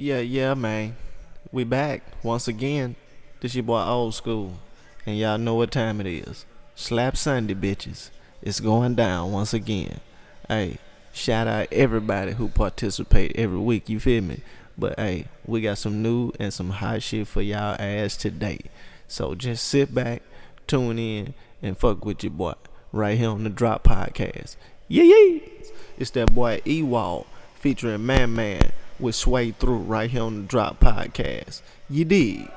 Yeah, yeah, man. We back once again. This your boy Old School. And y'all know what time it is. Slap Sunday, bitches. It's going down once again. Hey, shout out everybody who participate every week, you feel me? But hey, we got some new and some hot shit for y'all ass today. So just sit back, tune in, and fuck with your boy right here on the Drop Podcast. Yeah, yeah. It's that boy Ewald featuring Man Man with Sway Through right here on the Drop Podcast. You dig?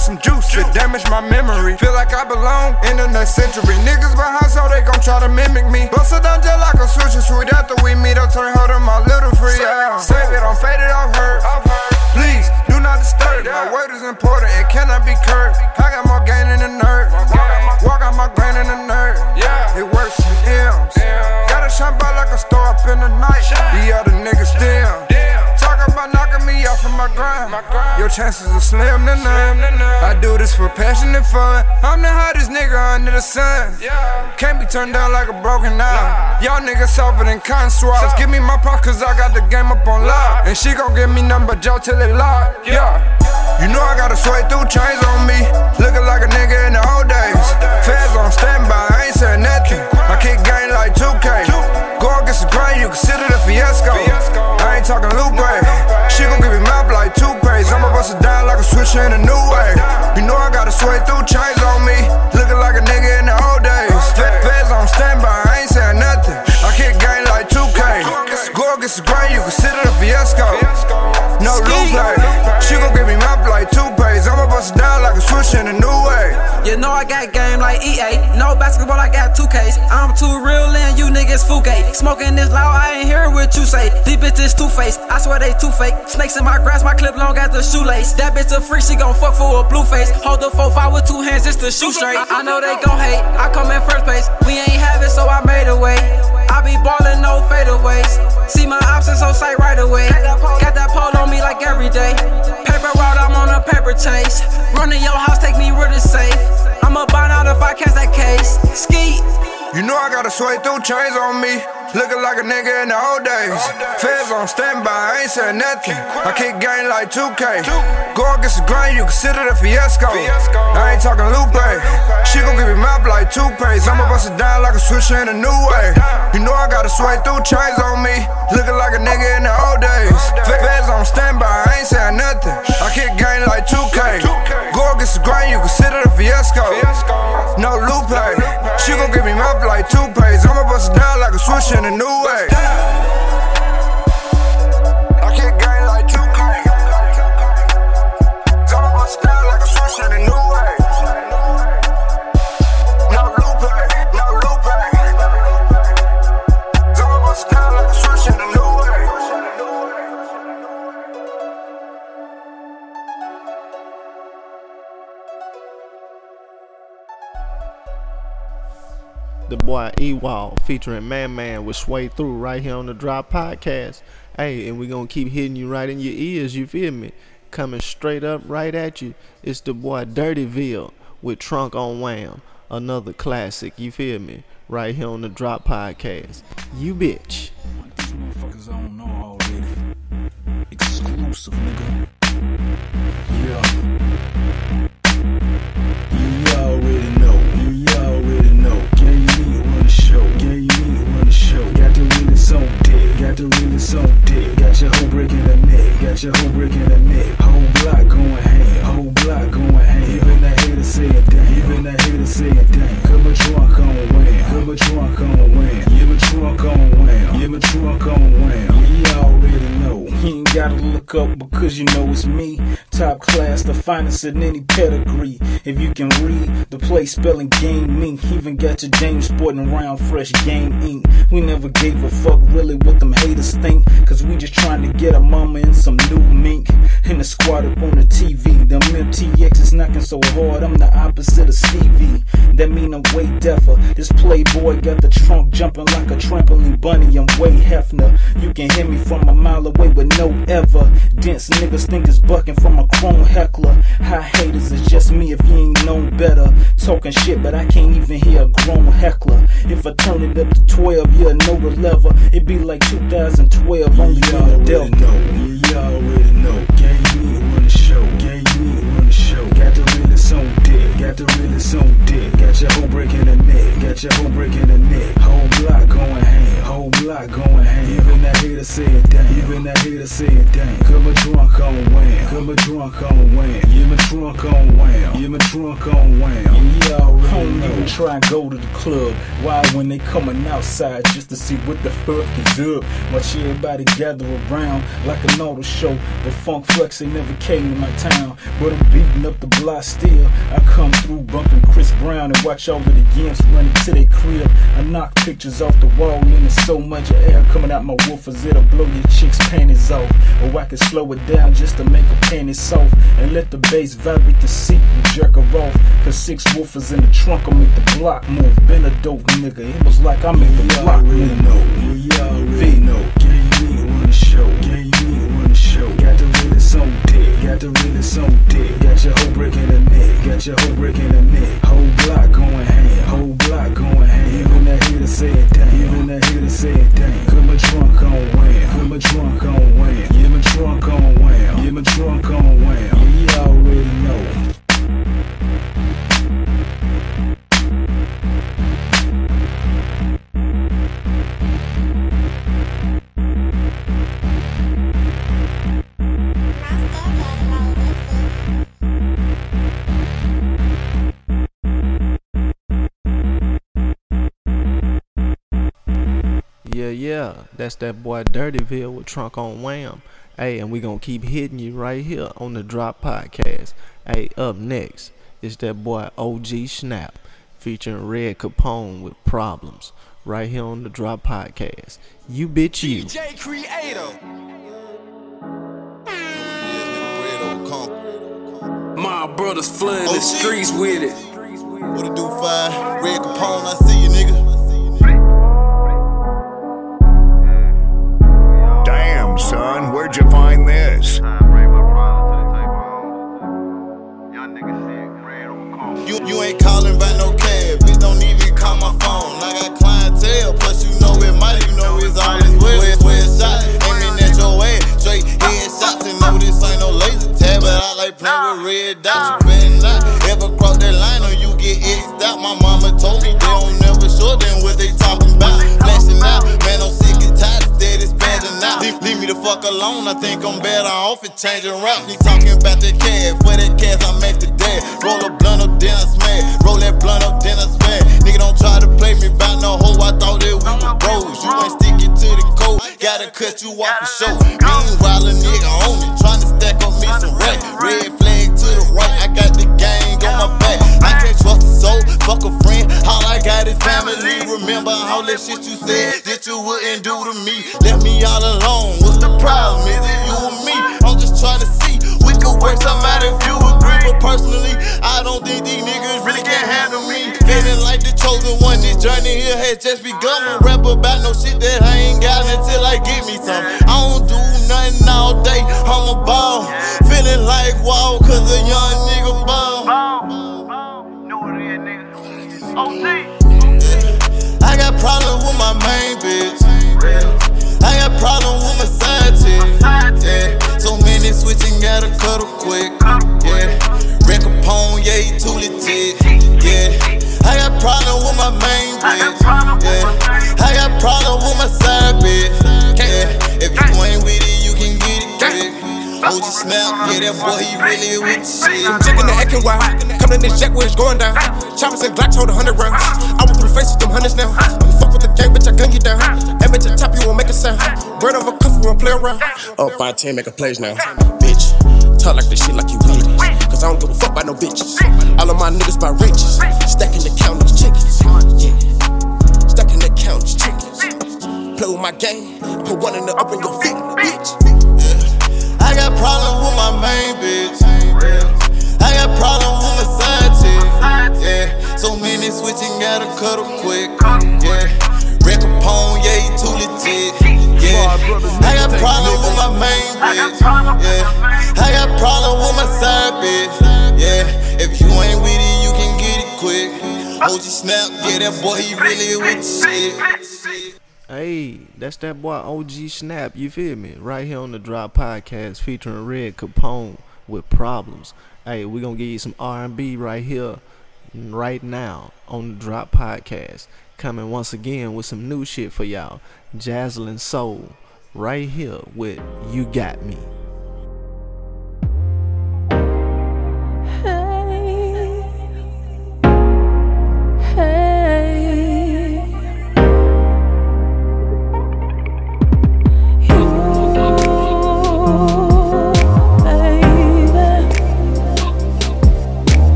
Some juice. It damaged my memory. Feel like I belong in the next century. Niggas behind so they gon' try to mimic me. Bust it down just like a switch and sweet after we meet. I'll turn her to my chances are slim to none. I do this for passion and fun. I'm the hottest nigga under the sun. Can't be turned down like a broken eye. Y'all niggas softer than cotton swabs. Give me my props cause I got the game up on lock. And she gon' give me number Joe till it lock. Yeah. You know I gotta sweat through chains on me. Looking like a nigga in the old days. Feds on standby, I ain't saying nothing. I kick game like 2K. Go against the grind, you consider the fiasco. I ain't talking Lupe. She gon' give me map like toothpaste. I'ma bust it down like a switcher in a new way. You know I got a sweat through chains on me. Looking like a nigga in the old days. Fe- Feds on standby, Go against the grind, you consider the fiasco. No Lupe. She gon' give me map like toothpaste. I'ma bust it down like a switch in a new way. You know I got game like EA. No basketball, I got 2Ks. I'm too real and you niggas fuke. Smoking this loud, I ain't hear what you say. These bitches two faced. I swear they two fake. Snakes in my grass, my clip long as the shoelace. That bitch a freak, she gon' fuck for a blue face. Hold the 4-5 with two hands just to shoot straight. I, I know they gon' hate. I come in first place. We ain't have it, so I made a way. I be ballin', no fadeaways. See my options on sight right away. Got that pole on me like every day. Paper route, I'm on a paper chase. Run to your house, take me real it's safe. I'ma bind out if I catch that case. Ski. You know I got a sweat through chains on me. Looking like a nigga in the old days. Feds on standby, I ain't saying nothing. I kick game like 2K. Go against the grain, you consider the fiasco. I ain't talking Lupe. She gon' give me map like toothpaste. I'ma bust it down like a switcher in a new way. You know I got a sway through chains on me. Looking like a nigga in the old days. Feds on standby, I ain't saying nothing. I kick game like 2K. Go against the grain, you consider the fiasco. No Lupe. She gon' give me map like toothpaste. I'ma bust it down like a switch in a new way. The boy Ewald featuring Man Man with Sway Through right here on the Drop Podcast. Hey, and we gonna keep hitting you right in your ears, you feel me? coming straight up right at you. It's the boy Dirtyville with Trunk on Wham. Another classic, you feel me? Right here on the Drop Podcast. You bitch. Exclusive, nigga. Finest in any pedigree. If you can read play spelling game mink, even got your James sporting around fresh game ink. We never gave a fuck really what them haters think. Cause we just trying to get a mama in some new mink. In the squad up on the TV. Them MTX is knocking so hard, I'm the opposite of Stevie. That mean I'm way deafer. This playboy got the trunk jumping like a trampoline bunny. I'm way Hefner. You can hear me from a mile away with no ever. Dense niggas think it's bucking from a chrome heckler. High haters, it's just me if you ain't known better. Talking shit, but I can't even hear a grown heckler. If I turn it up to 12, yeah, know the level. It'd be like 2012, only You on the Delta. know. You already know. Gang me run the show. Gang me run the show. Got the realest on deck. Got the realest on deck. Got your whole breaking the neck. Got your whole breaking the neck. Whole block going ham. Whole block going ham. Even that hater say it damn. Even that hater say it damn. Come a drunk on wham. Come a drunk on wham. Yeah, my trunk on wham. Yeah, my trunk on wham. You already don't even try and go to the club. Why when they coming outside just to see what the fuck is up? Watch everybody gather around like an auto show. But Funk Flex they never came to my town. But I'm beating up the block still. I come through bumping Chris Brown and watch all of the yams running to their crib. I knock pictures off the wall and there's so much air coming out my woofers it'll blow your chick's panties off. Or I can slow it down just to make her panties soft and let the bass vibrate the seat and jerk her off. Cause six woofers in the trunk will make the block move. Been a dope nigga, it was like I made the block move. Know. Already know. Got the realest on deck. Got your whole breaking the neck. Got your whole breaking the neck. Whole block going ham. Whole block going ham. Even that hater say it. Even that hater say it damn. Put my trunk on wham. Put my trunk on wham. Yeah, my trunk on wham. Yeah, my trunk on wham. Yeah, you already know. That's that boy Dirtyville with Trunk on Wham. Hey, and we gonna keep hitting you right here on the Drop Podcast. Hey, up next is that boy OG Snap featuring Red Capone with Problems. Right here on the Drop Podcast. You bitch you. DJ Creator. My brothers flooding the streets with it. What it do, five? Red Capone, I see you, nigga. Son, where'd you find this? You, you ain't calling about no cab, bitch. Don't even call my phone. I got clientele, plus you know it might, you know it's this well. West, west shot, aiming at your ass. Straight headshots, and know this ain't no laser tag, but I like playing with red dots. You better not ever cross that line or you get X'd out. My mama told me they don't never show them what they talking about. The fuck alone, I think I'm better off it changing routes. He talking about that cash, for that cash I make dead. Roll a blunt up, then I smash. Roll that blunt up, then I smash. Nigga don't try to play me about no hoe, I thought that we were bros. You ain't sticking to the code, gotta cut you off for show. Meanwhile, a nigga on it, trying to stack on me some rack. Red flag to the right, I got the gang on my back. I can't trust a soul, fuck a friend, all I got is family. Remember all that shit you said you wouldn't do to me. Left me all alone, what's the problem? Is it you or me? I'm just trying to see, we could work something out if you agree. But personally, I don't think these niggas really can handle me. Feeling like the chosen one, this journey here has just begun. Won't rap about no shit that I ain't got until I get me some. I don't do nothing all day, I'm a ball. Feeling like wow, cause a young nigga ball. I got problems with my main bitch. I got problems with my side chick. Yeah. So many switching, gotta cut her quick. Yeah. Rick Capone, yeah, he too legit. Yeah. I got problems with my main bitch. Yeah. I got problems with OG snap, yeah, that boy, he really with shit. Chicken the acting wild. Coming in this jet where it's going down. Choppers and Glocks hold a hundred rounds. I went through the faces, them hundreds now. I'm fuck with the gang, bitch, I gun you down. And bitch, I top you won't make a sound. Of a cuff, we won't play around. Up by 10, make a plays now. Bitch, talk like this shit like you with it. Cause I don't give a fuck about no bitches. All of my niggas by riches. Stacking the count of chickens. Yeah. Stacking the count of chickens. Play with my game. Put one in the up in your feet, gotta cut her quick. Yeah, Rick Capone, yeah, he too legit. Yeah, I got problems with my main bitch. Yeah, I got problems with my side bitch. Yeah, if you ain't with it, you can get it quick. OG Snap, yeah, that boy, he really with the shit. Hey, that's that boy OG Snap, you feel me? Right here on the Drop Podcast featuring Red Capone with problems. Hey, we gonna give you some R&B right here, right now on the Drop Podcast. Coming once again with some new shit for y'all. Jazzlin Soul, right here with You Got Me. I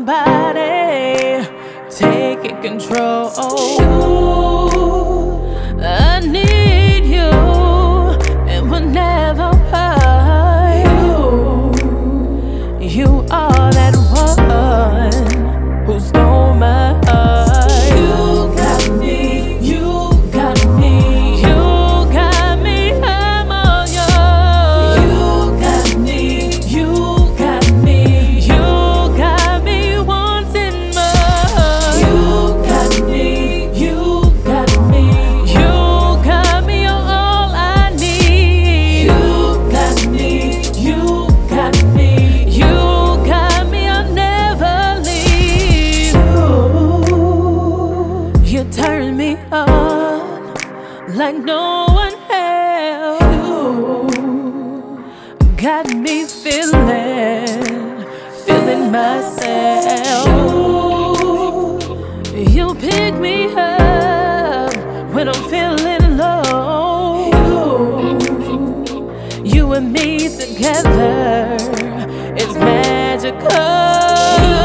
my body, on like no one else. You got me feeling, feeling myself. You pick me up when I'm feeling low. You and me together, it's magical.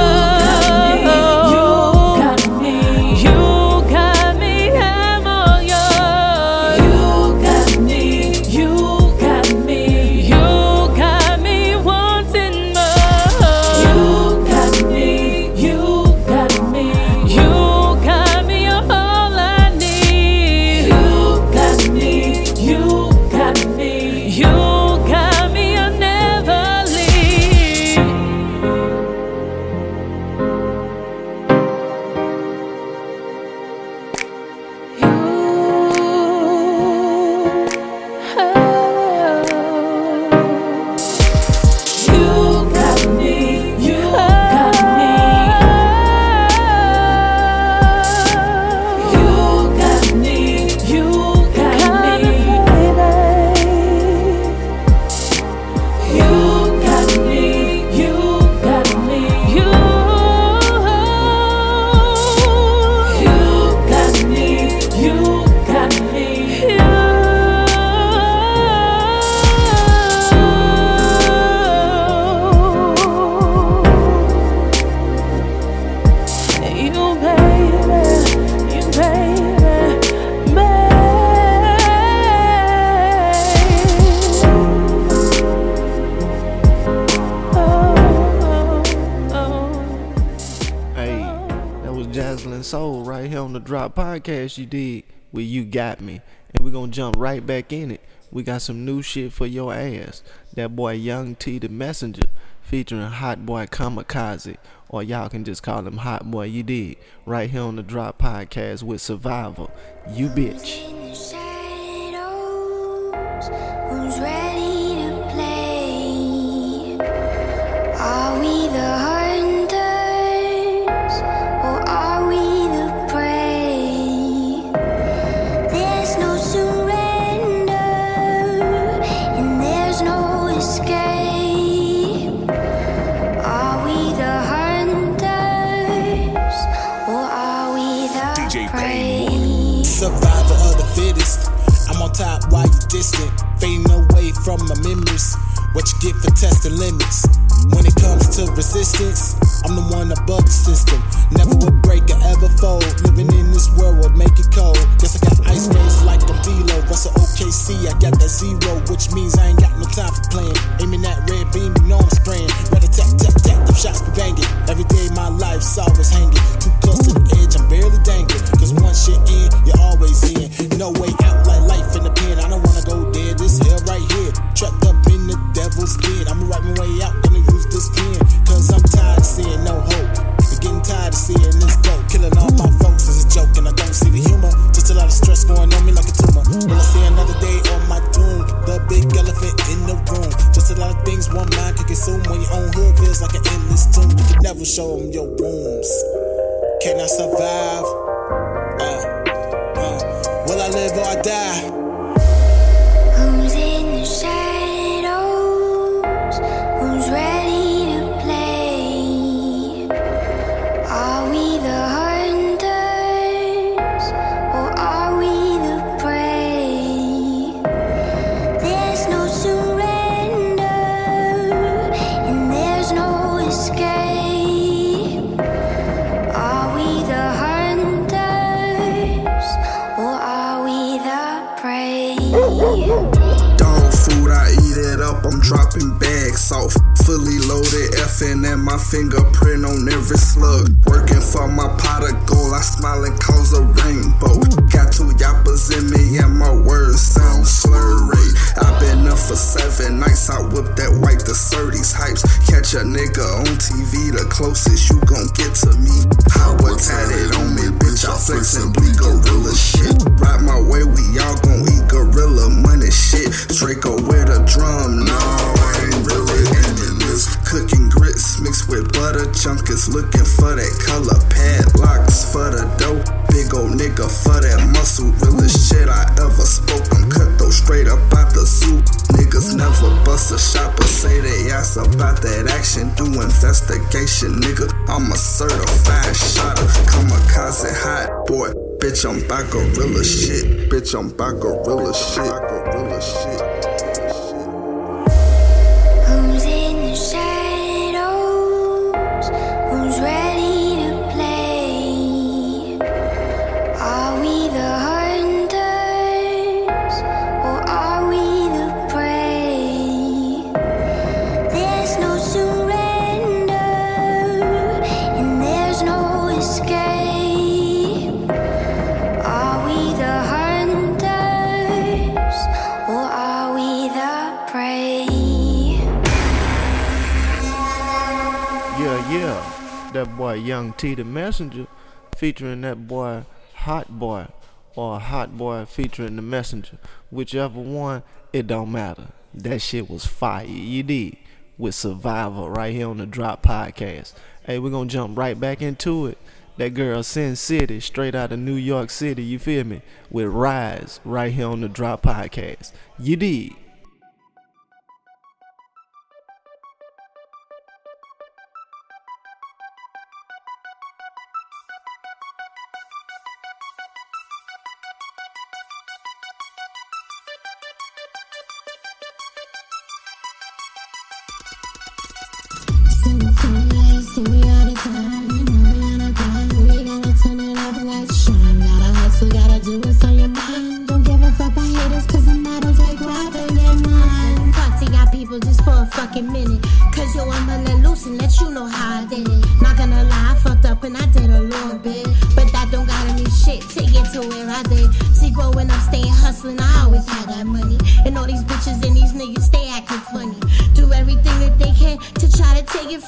Back in it. We got some new shit for your ass. That boy Young T the Messenger featuring Hot Boy Kamikaze. Or y'all can just call him Hot Boy, you did. Right here on the Drop Podcast with Survival. You bitch. From my memories. What you get for testing limits. When it comes to resistance, I'm the one above the system. Never would break or ever fold. Living in this world would make it cold. Guess I got ice waves like I'm Velo. Russell OKC, I got that zero, which means I ain't got no time for playing. Aiming that red beam, you know I'm spraying. Rather tap, tap, tap, them shots be banging. Every day my life's always hanging. Too close to the edge, I'm barely dangling. Cause once you're in, you're always in. No way out like life in the pen. I don't wanna go this hell right here. Trapped up in the devil's den. I'ma write my way out, gonna use this pen. Cause I'm tired of seeing no hope. I'm getting tired of seeing this go. Killing all my folks is a joke, and I don't see the humor. Just a lot of stress going on me like a tumor. Will I see another day on my doom? The big elephant in the room. Just a lot of things one mind can consume when your own hood feels like an endless tomb. You can never show them your wounds. Can I survive? Fully loaded, FN and my fingerprint on every slug. Working for my pot of gold, I smile and cause a rainbow. Got two yappers in me, and my words sound slurry. i been up for seven nights, I whip that white the 30s hypes. Catch a nigga on TV, the closest you gon' get to me. Boy tatted on me, bitch, I flex and bleed gorilla shit. Bitch, I'm by gorilla shit. Gorilla shit. T the Messenger featuring that boy Hot Boy or Hot Boy featuring the Messenger. Whichever one, it don't matter. That shit was fire. You did. With Survivor right here on the Drop Podcast. Hey, we're gonna jump right back into it. That girl Sin City, straight out of New York City, you feel me? With Rise right here on the Drop Podcast. You did.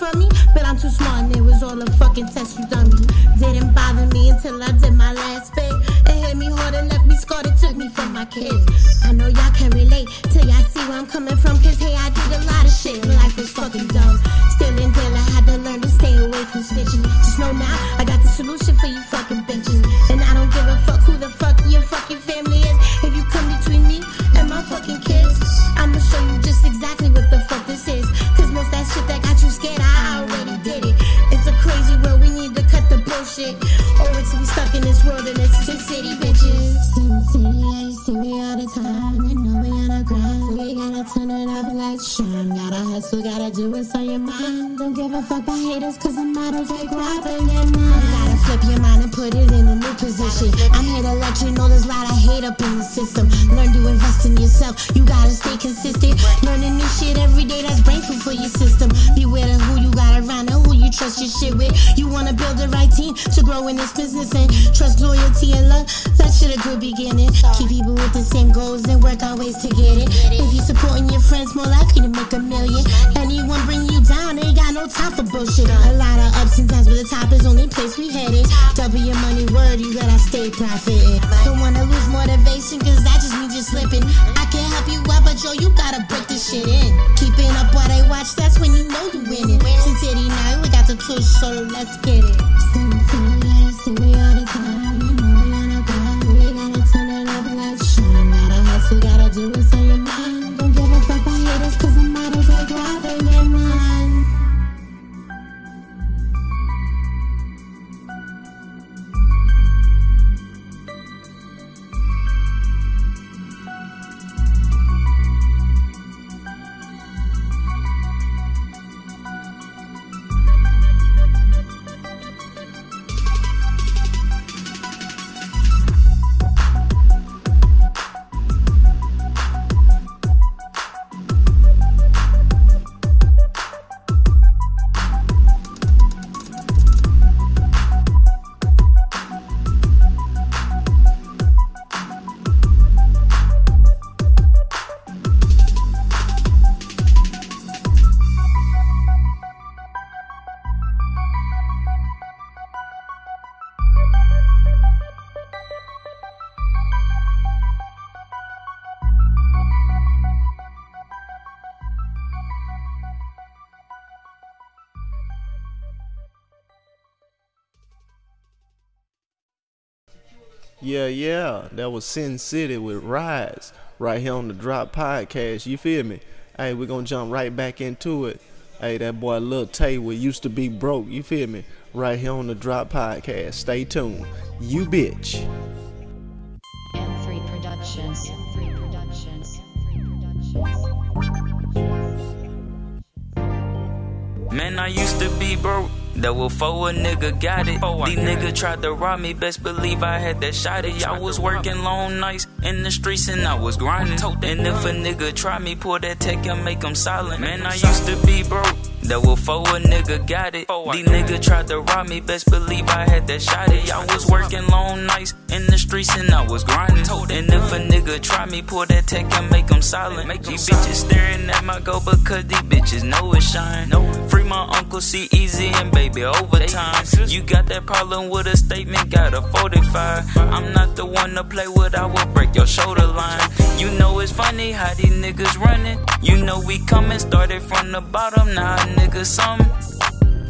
From me. But I'm too smart and it was all a fucking test you dummy. Didn't bother me until I did my last bit. It hit me hard and left me scarred. It took me from my kids. I know y'all can relate till y'all see where I'm coming from. Cause hey, I did a lot of shit. Life was fucking dumb. Still until I had to learn to stay away from snitches. Just know now I got the solution for you fucking give a fuck about haters, cause take right in your mind. Gotta flip your mind and put it in a new position. I'm here to let you know there's a lot of hate up in the system. Learn to invest in yourself, you gotta stay consistent. Learning new shit every day, that's brain food for your system. Beware of who you got around and who you trust your shit with. You wanna build the right team to grow in this business and trust, loyalty, and love. That shit a good beginning. Keep people with the same goals and work on ways to get it. If you're supporting your friends, more likely to make a million. No time for bullshit. A lot of ups and downs, but the top is only place we headed. Double your money word, you gotta stay profiting. Don't wanna lose motivation, cause that just means you're slipping. I can't help you out, but yo, you gotta break this shit in. Keeping up while they watch, that's when you know you winning. Sin City now, we got the tush, so let's get it. Yeah, yeah. That was Sin City with Rise right here on the Drop Podcast. You feel me? Hey, we're gonna jump right back into it. Hey, that boy Lil Tay we used to be broke. You feel me? Right here on the Drop Podcast. Stay tuned. You bitch. M3 Productions. M3 Productions. Man, I used to be broke. That was for a nigga got it. These nigga tried to rob me, best believe I had that shot it. I was working long nights in the streets and I was grinding. And if a nigga try me, pull that tech and make him silent. Man, I used to be broke. That was for a nigga got it. These nigga tried to rob me, best believe I had that shot it. I was working long nights in the streets and I was grinding. And if a nigga try me, pull that tech and make him silent. These bitches staring at my go because these bitches know it's shine. Free my uncle, see easy and baby overtime. You got that problem with a statement, got a 45. I'm not the one to play with, I will break your shoulder line. You know it's funny how these niggas running. You know we coming, started from the bottom, now a nigga something.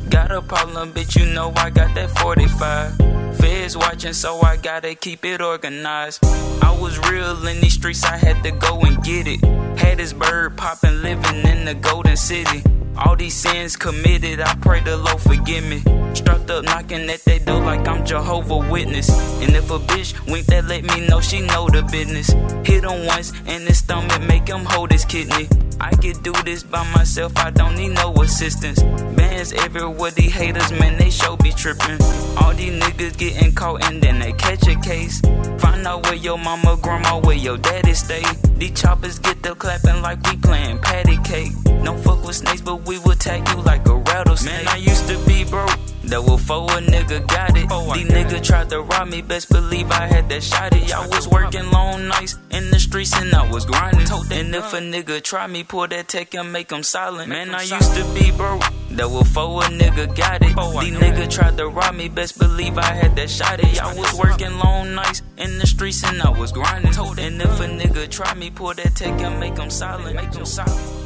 Got a problem, bitch, you know I got that 45. Feds watching, so I gotta keep it organized. I was real in these streets, I had to go and get it. Had this bird living in the Golden City. All these sins committed, I pray the Lord forgive me. Strapped up, knocking at that door like I'm Jehovah Witness. And if a bitch wink, that let me know she know the business. Hit him once in his stomach, make him hold his kidney. I can do this by myself, I don't need no assistance. Bands everywhere, these haters, man, they show be trippin'. All these niggas getting caught and then they catch a case. Find out where your mama, grandma, where your daddy stay. These choppers get the clapping like we playing patty cake. No fuck with snakes, but we will tag you like a rattlesnake. Man, I used to be broke. Double four, a nigga got it. These niggas tried to rob me, best believe I had that shot it. I was working long nights in the streets and I was grinding. And if a nigga try me, pull that tech and make him silent. Man, I used to be broke. Double four, a nigga got it. These niggas tried to rob me, best believe I had that shot it. I was working long nights in the streets and I was grinding. And if a nigga try me, pull that tech and make him silent. Make him silent.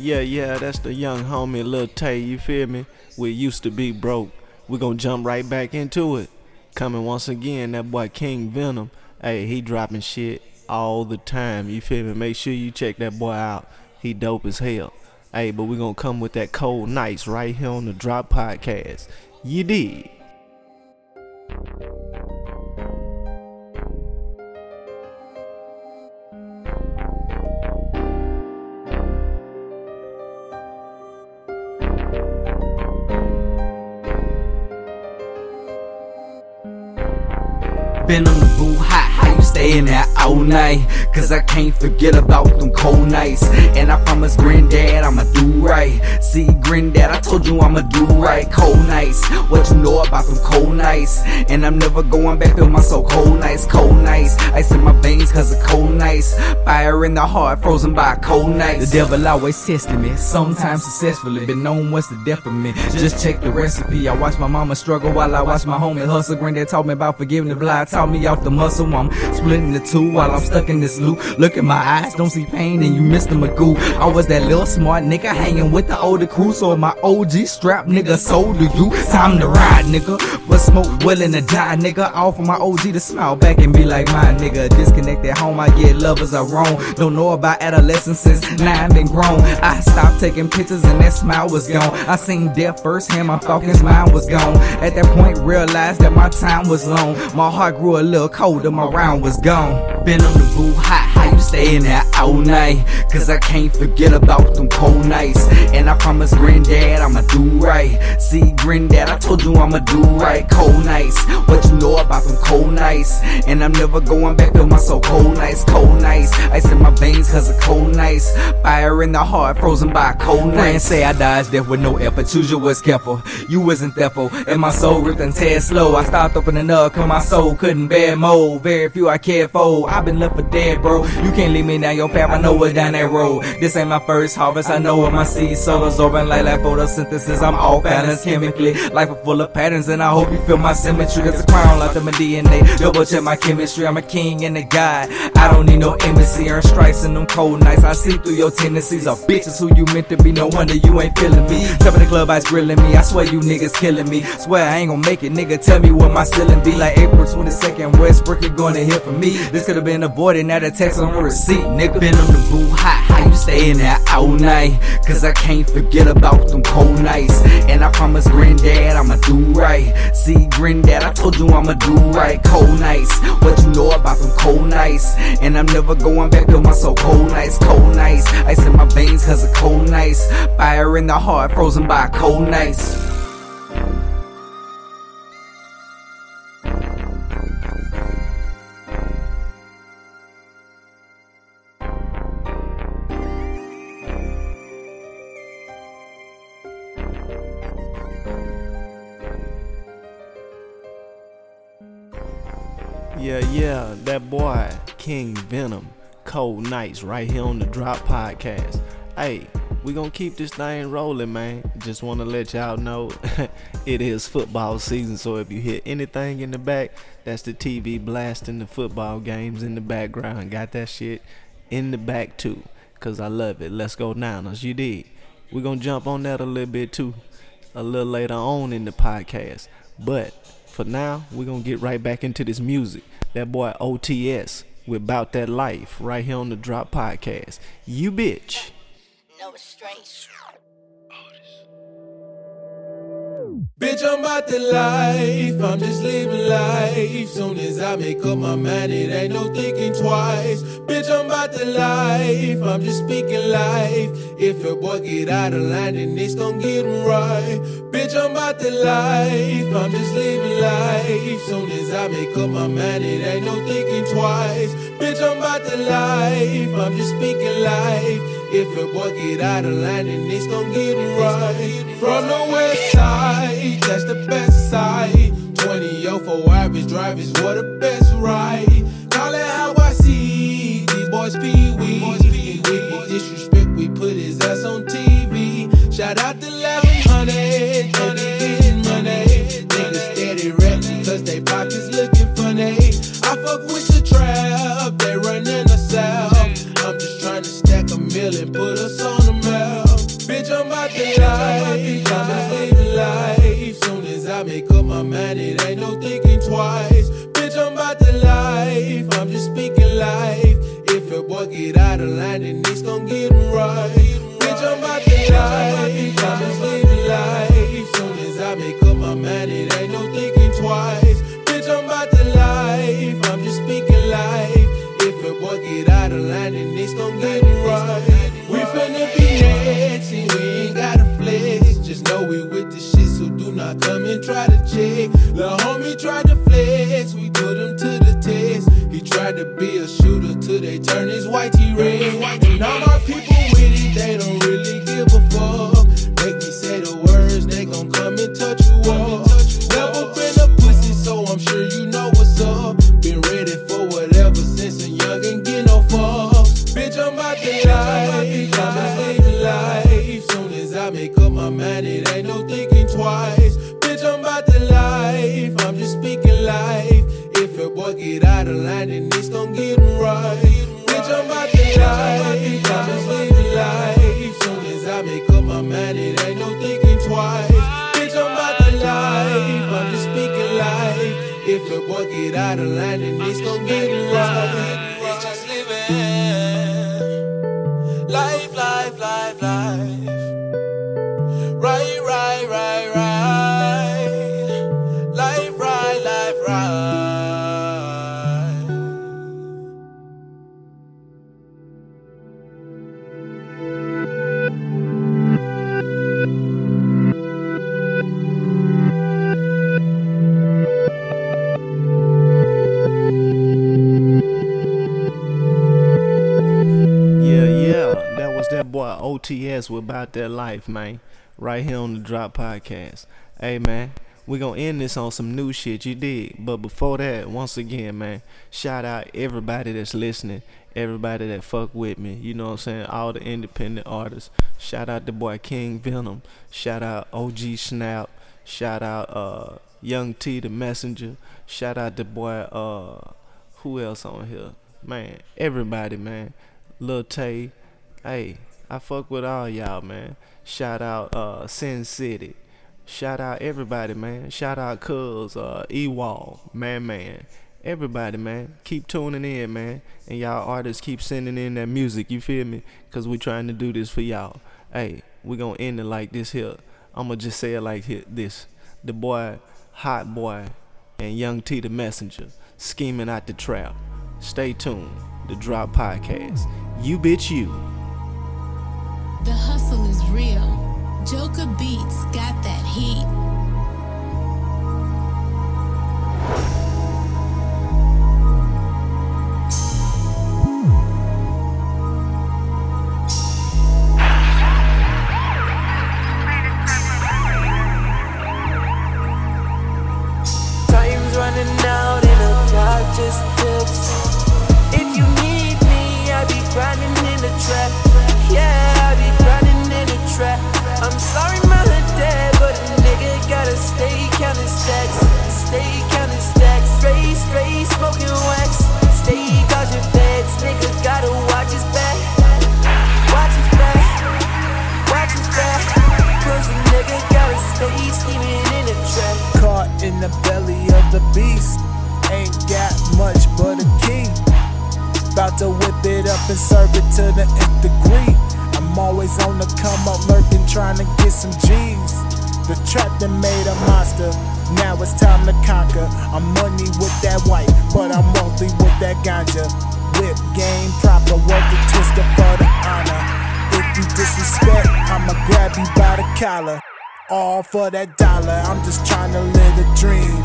Yeah, yeah, that's the young homie Lil Tay, you feel me? We used to be broke. we gonna jump right back into it. Coming once again, that boy King Venom. Hey, he dropping shit all the time, you feel me? Make sure you check that boy out. He dope as hell. Hey, but we gonna come with that cold nights right here on the Drop Podcast. You did. Been on the boo you staying there all night? Cause I can't forget about them cold nights. And I promise granddad I'ma do right. See, granddad, I told you I'ma do right. Cold nights, what you know about them cold nights? And I'm never going back to my soul cold nights, cold nights. Ice in my veins cause of cold nights. Fire in the heart, frozen by cold nights. The devil always testing me, sometimes successfully. Been known what's the death of me. Just check the recipe. I watch my mama struggle while I watch my homie hustle. Granddad taught me about forgiving the blind, taught me off the muscle. I'm splitting the two while I'm stuck in this loop. Look at my eyes, don't see pain, and you missed the Magoo. I was that little smart nigga hanging with the older crew, so my OG strap nigga sold to you. Time to ride, nigga. But smoke willing to die, nigga. All for my OG to smile back and be like, my nigga. Disconnect at home, I get lovers are wrong. Don't know about adolescence since nine been grown. I stopped taking pictures and that smile was gone. I seen death firsthand, my Falcon's mind was gone. At that point, realized that my time was long. My heart grew a little colder, my round was gone. Been on the boo hot, you staying there all night? Cause I can't forget about them cold nights. And I promise granddad I'ma do right. See, granddad, I told you I'ma do right. Cold nights, what you know about them cold nights? And I'm never going back to my so cold nights, cold nights. Ice in my veins cause of cold nights. Fire in the heart, frozen by cold nights. Say I dodged death with no effort. Choose you was careful. You wasn't thereful. And my soul ripped and tear slow. I stopped opening up cause my soul couldn't bear more. Very few I cared for. I've been left for dead, bro. You can't lead me down your path. I know what's down that road. This ain't my first harvest. I know what my seeds soul absorbing like like photosynthesis. I'm all balanced chemically. Life is full of patterns, and I hope you feel my symmetry. It's a crown like my DNA. Double check my chemistry. I'm a king and a god. I don't need no embassy. Earn strikes in them cold nights. I see through your tendencies. Of bitches who you meant to be. No wonder you ain't feeling me. Top of the club, ice grilling me. I swear you niggas killing me. Swear I ain't gonna make it, nigga. Tell me what my ceiling be. Like April 22nd, Westbrook, you gonna hear from me. This could have been avoided. Now the text on receipt, nigga. Been on the boo hot. How you staying there all night? Cause I can't forget about them cold nights. And I promise granddad I'ma do right. See, granddad, I told you I'ma do right. Cold nights, what you know about them cold nights? And I'm never going back to my so cold nights, cold nights. Ice in my veins cause of cold nights. Fire in the heart, frozen by cold nights. Yeah, yeah, that boy, King Venom, Cold Nights, right here on the Drop Podcast. Hey, we gonna keep this thing rolling, man. Just wanna let y'all know it is football season, so if you hear anything in the back, that's the TV blasting the football games in the background. Got that shit in the back too, cause I love it. Let's go Niners, you did. we gonna jump on that a little bit too, a little later on in the podcast. But for now, we're gonna get right back into this music. That boy OTS with About That Life right here on the Drop Podcast. You bitch. No restraints. Bitch, I'm about the life. I'm just living life. Soon as I make up my mind, it ain't no thinking twice. Bitch, I'm about the life. I'm just speaking life. If your boy get out of line, then it's gon' get him right. I'm about the life. I'm just living life. Soon as I make up my mind, it ain't no thinking twice. Bitch, I'm about the life. I'm just speaking life. If a boy get out of line, then it's gon' get him right. From the west side, that's the best side. 20 04 average drivers, what the best ride. Call it how I see these boys pee wee. If he disrespect, we put his ass on TV. Shout out to 1100, my mind, it ain't no thinking twice. Bitch, I'm about to life, I'm just speaking life. If a boy get out of line, then it's gon' get him right. Bitch, I'm about to life, I'm just living life. Soon as I make up my mind, it ain't no thinking twice. Bitch, I'm about to life, I'm just speaking life. If a boy get out of line, then it's gon' get him right. We finna be and we ain't gotta flex. Just know we with the shit, so do not come and try to check. OTS with About That Life, man. Right here on the Drop Podcast. Hey, man. we going to end this on some new shit, you dig? But before that, once again, man, shout out everybody that's listening. Everybody that fuck with me. You know what I'm saying? All the independent artists. Shout out the boy King Venom. Shout out OG Snap. Shout out uh Young T the Messenger. Shout out the boy uh who else on here? Man, everybody, man. Lil Tay. Hey, I fuck with all y'all, man. Shout out uh Sin City. Shout out everybody, man. Shout out Cuz, uh E-Wall, Man Man. Everybody, man. Keep tuning in, man. And y'all artists keep sending in that music, you feel me? Cause we trying to do this for y'all. Hey, we gonna end it like this here. I'ma just say it like this. The boy, Hot Boy, and Young T the Messenger, scheming out the trap. Stay tuned. The Drop Podcast. You bitch you. The hustle is real. Joker Beats got that heat. Now it's time to conquer. I'm money with that white, but I'm wealthy with that ganja. Whip game proper, work the twister for the honor. If you disrespect, I'ma grab you by the collar. All for that dollar, I'm just trying to live a dream.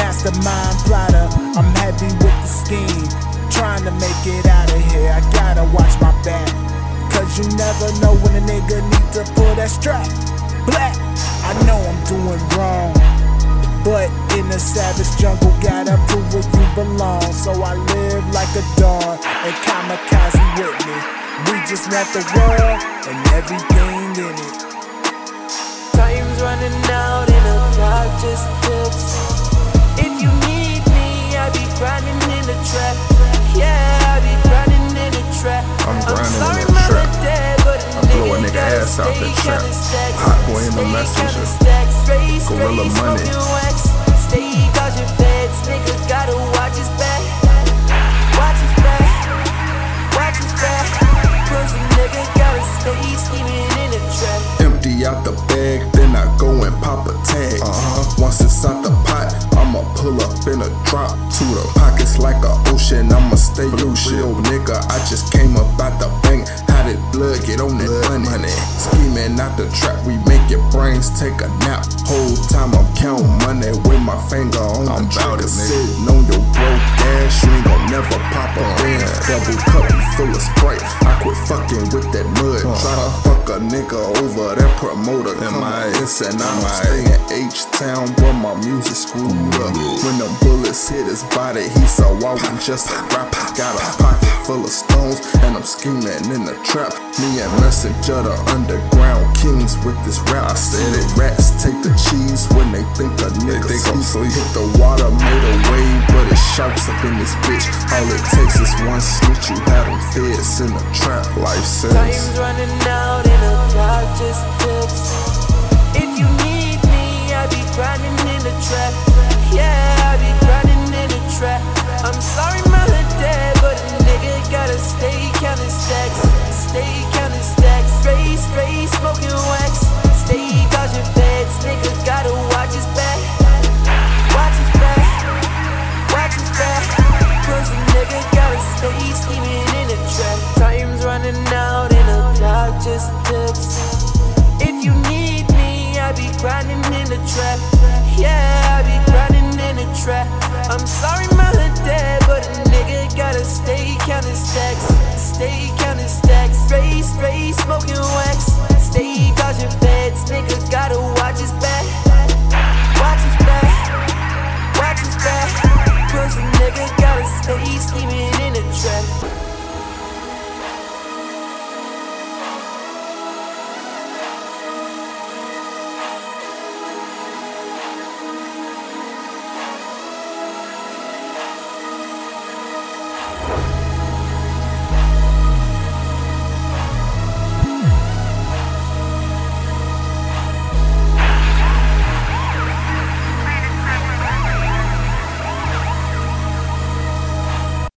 Mastermind plotter, I'm happy with the scheme. Trying to make it out of here, I gotta watch my back. Cause you never know when a nigga need to pull that strap. Black, I know I'm doing wrong. But in the savage jungle, gotta prove where you belong. So I live like a dawn and kamikaze with me. We just want the world and everything in it. Time's running out and the clock just ticks. If you need me, I be grinding in the trap. Yeah, I be grinding in the trap. I'm grinding in sorry, a nigga ass out that trap. Hot boy in the messenger. counting stacks. Straight, Gorilla money. Stay dodging feds. Nigga gotta watch his back. Watch his back. Watch his back. Pussy nigga gotta stay scheming in the trap. Empty out the bag, then I go and pop a tag. Uh-huh. Once it's out the pot, I'ma pull up in a drop to the pockets like a ocean. I'ma stay blue real nigga. I just came up out the bank. How did blood get on that money? Scheming out the trap, we make your brains take a nap. Whole time I'm counting money with my finger on the trigger. Sitting on your broke ass, you ain't gon' never pop a in. Double cup you full of Sprite. Quit fucking with that mud. Try to fuck a nigga over that promoter. Am I? Listen, I'm staying in H Town, but my music screwed mm, up. When the bullets hit his body, he saw I was just a rapper. Got a pocket full of stones, and I'm scheming in the trap. Me and Messenger, the underground kings with this rap. I said it, rats take the cheese when they think a nigga think I'm sleep. Hit the water, made a wave, but it sharks up in this bitch. All it takes is one snitch, you had them feds in the trap. Life sense. Time's running out and clock just. If you need me, I be grinding in trap. Yeah, I be grinding in trap. I'm sorry, mother, dad, but